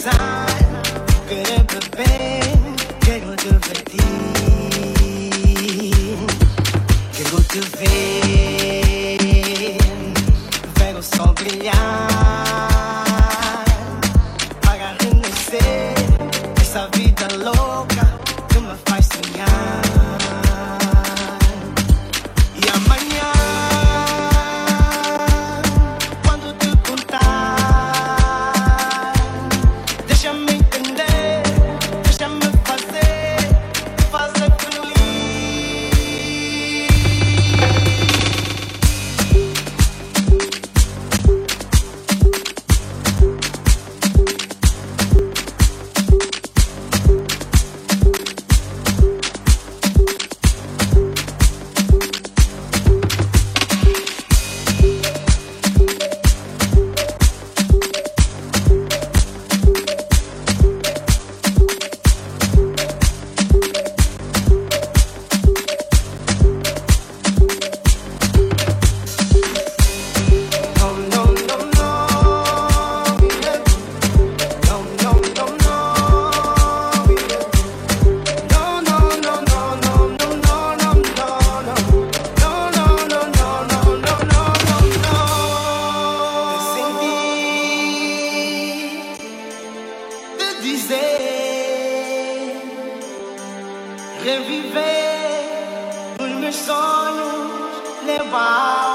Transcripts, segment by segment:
sound. dizer, reviver os meus sonhos, levar.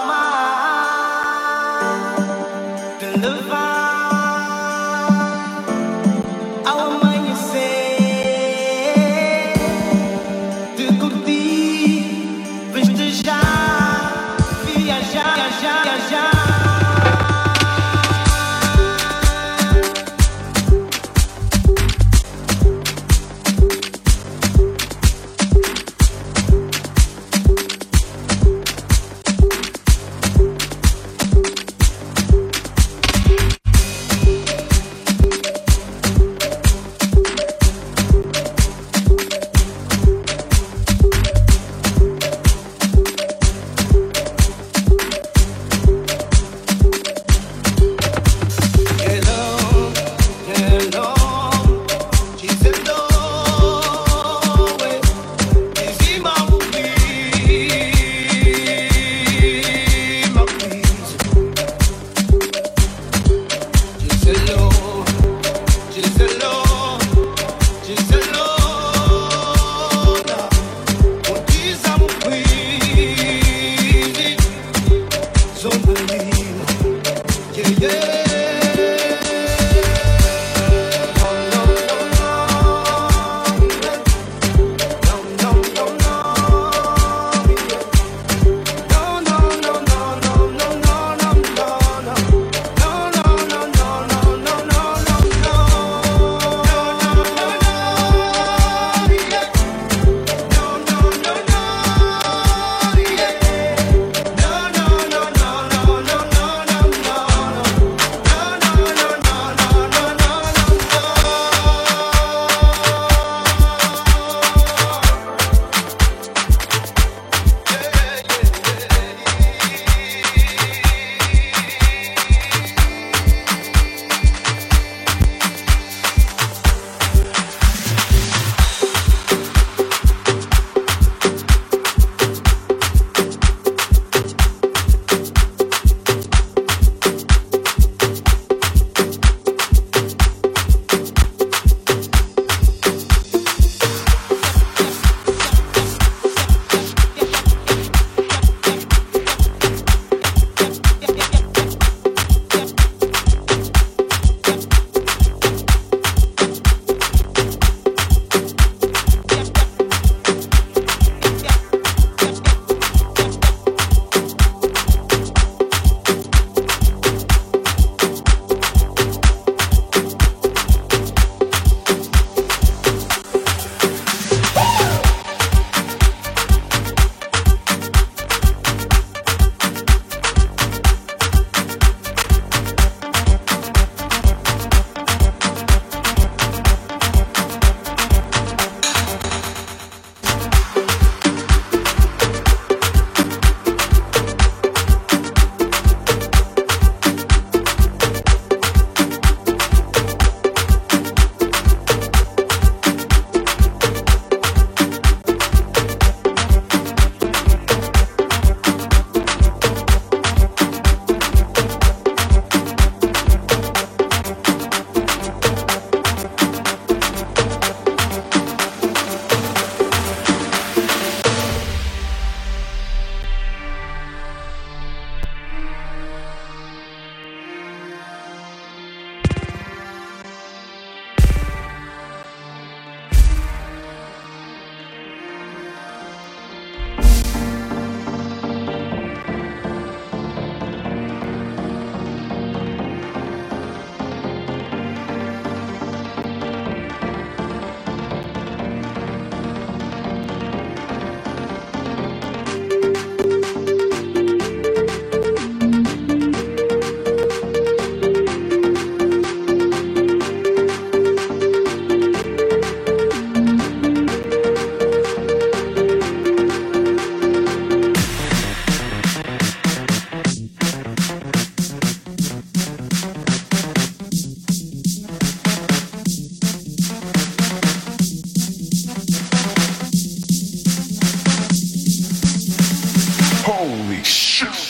shoo,